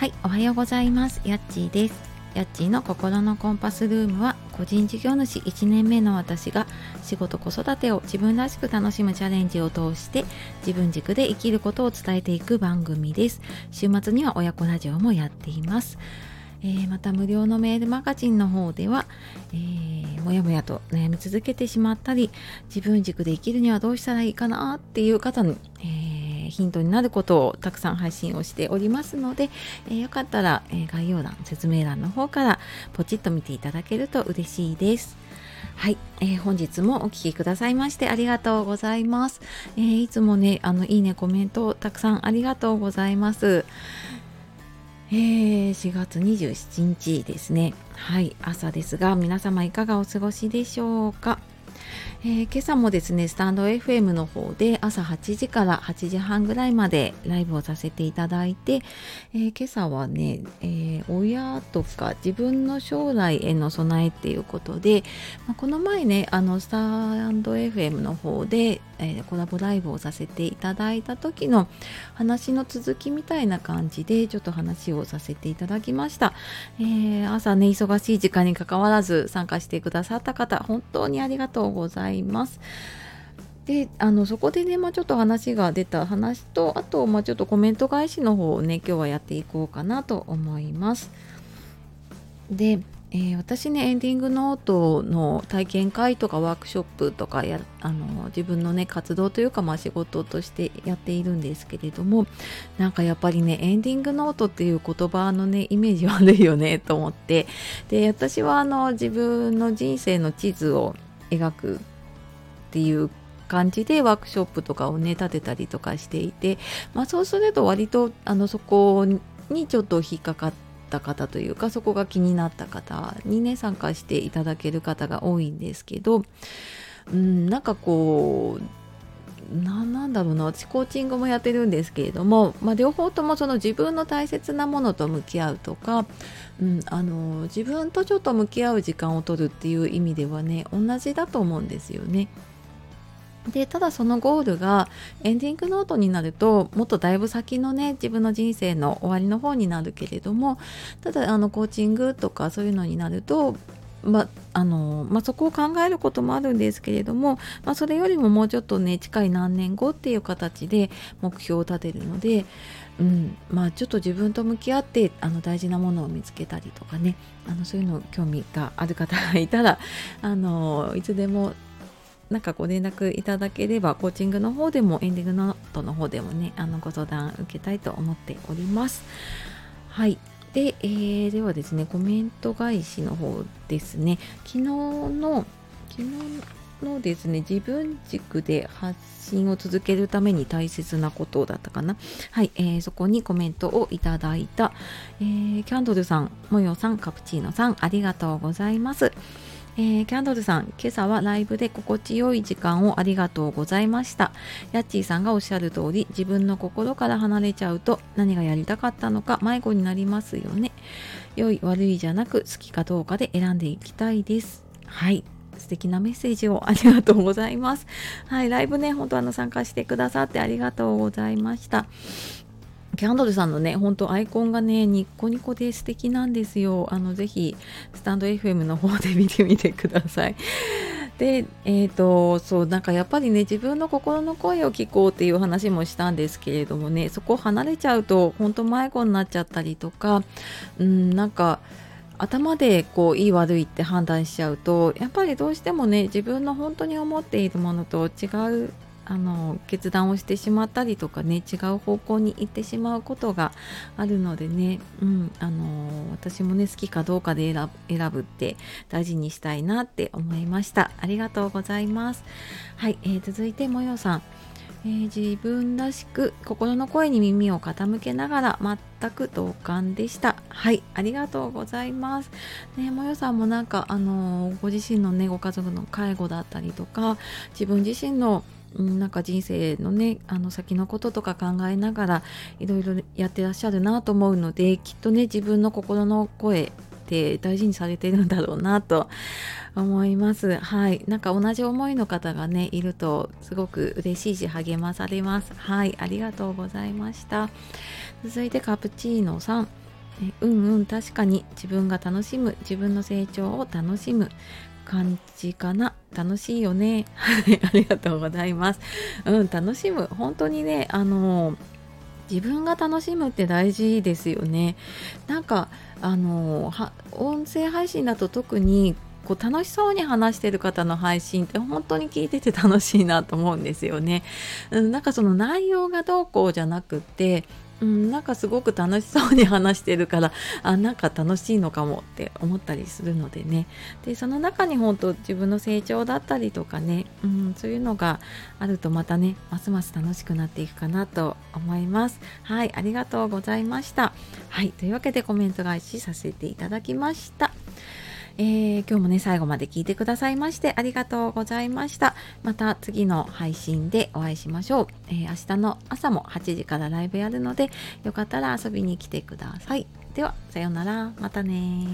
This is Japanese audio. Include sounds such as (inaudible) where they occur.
はい、おはようございます。やっちーです。やっちーの心のコンパスルームは個人事業主1年目の私が仕事子育てを自分らしく楽しむチャレンジを通して自分軸で生きることを伝えていく番組です。週末には親子ラジオもやっています。えー、また無料のメールマガジンの方では、えー、もやもやと悩み続けてしまったり自分軸で生きるにはどうしたらいいかなっていう方に、えーヒントになることをたくさん配信をしておりますので、えー、よかったら、えー、概要欄説明欄の方からポチッと見ていただけると嬉しいです。はい、えー、本日もお聴きくださいましてありがとうございます。えー、いつもね、あのいいねコメントたくさんありがとうございます。えー、4月27日ですね。はい、朝ですが皆様いかがお過ごしでしょうか？えー、今朝もですねスタンド FM の方で朝8時から8時半ぐらいまでライブをさせていただいて、えー、今朝はね、えー、親とか自分の将来への備えっていうことで、まあ、この前ねあのスタンド FM の方で、えコラボライブをさせていただいた時の話の続きみたいな感じでちょっと話をさせていただきました、えー朝ね忙しい時間にかかわらず参加してくださった方本当にありがとうございますいます。であのそこでね、まあ、ちょっと話が出た話とあと、まあ、ちょっとコメント返しの方をね今日はやっていこうかなと思います。で、えー、私ねエンディングノートの体験会とかワークショップとかやあの自分のね活動というか、まあ、仕事としてやっているんですけれどもなんかやっぱりねエンディングノートっていう言葉のねイメージ悪いよねと思ってで私はあの自分の人生の地図を描くっていう感じでワークショップとかをね立てたりとかしていて、まあ、そうすると割とあのそこにちょっと引っかかってた方というかそこが気になった方にね参加していただける方が多いんですけど、うん、なんかこうななんだろうな私コーチングもやってるんですけれども、まあ、両方ともその自分の大切なものと向き合うとか、うん、あの自分とちょっと向き合う時間を取るっていう意味ではね同じだと思うんですよね。でただそのゴールがエンディングノートになるともっとだいぶ先のね自分の人生の終わりの方になるけれどもただあのコーチングとかそういうのになるとまあのまあ、そこを考えることもあるんですけれども、まあ、それよりももうちょっとね近い何年後っていう形で目標を立てるので、うんまあ、ちょっと自分と向き合ってあの大事なものを見つけたりとかねあのそういうの興味がある方がいたらあのいつでもなんかご連絡いただければコーチングの方でもエンディングノートの方でもねあのご相談受けたいと思っております。はい。で、えー、ではですねコメント返しの方ですね。昨日の昨日のですね自分軸で発信を続けるために大切なことだったかな。はい、えー、そこにコメントをいただいた、えー、キャンドルさんもよさんカプチーノさんありがとうございます。えー、キャンドルさん、今朝はライブで心地よい時間をありがとうございました。ヤッチーさんがおっしゃる通り、自分の心から離れちゃうと何がやりたかったのか迷子になりますよね。良い悪いじゃなく好きかどうかで選んでいきたいです。はい。素敵なメッセージを (laughs) ありがとうございます。はい、ライブね、本当あの参加してくださってありがとうございました。キャンドルさんのね、ほんとアイコンがね、ニッコニコで素敵なんですよ。あの、ぜひ、スタンド FM の方で見てみてください。で、えっ、ー、と、そう、なんかやっぱりね、自分の心の声を聞こうっていう話もしたんですけれどもね、そこ離れちゃうと、本当迷子になっちゃったりとか、うん、なんか、頭でこういい悪いって判断しちゃうとやっぱりどうしてもね自分の本当に思っているものと違うあの決断をしてしまったりとかね違う方向に行ってしまうことがあるのでね、うん、あの私もね好きかどうかで選ぶって大事にしたいなって思いました。ありがとうございます。はい、えー、続いてもよさん。えー、自分らしく心の声に耳を傾けながら全く同感でした。はい。ありがとうございます。ねもよさんもなんかあの、ご自身のねご家族の介護だったりとか自分自身のなんか人生のねあの先のこととか考えながらいろいろやってらっしゃるなと思うのできっとね自分の心の声って大事にされてるんだろうなと思います。はい。なんか同じ思いの方がねいるとすごく嬉しいし励まされます。はい。ありがとうございました。続いてカプチーノさん。うんうん。確かに。自分が楽しむ。自分の成長を楽しむ。感じかな。楽しいよね。はい。(laughs) ありがとうございます。うん。楽しむ。本当にねあの自分が楽しむって大事ですよね。なんかあの音声配信だと特にこう楽しそうに話してる方の配信って本当に聞いてて楽しいなと思うんですよね。(laughs) うん、なんかその内容がどうこうじゃなくてうん、なんかすごく楽しそうに話してるから (laughs) あなんか楽しいのかもって思ったりするのでね。でその中に本当自分の成長だったりとかね、うん、そういうのがあるとまたねますます楽しくなっていくかなと思います。はいありがとうございました。はいというわけでコメント返しさせていただきました。えー、今日もね、最後まで聞いてくださいましてありがとうございました。また次の配信でお会いしましょう。えー、明日の朝も8時からライブやるので、よかったら遊びに来てください。では、さようなら。またね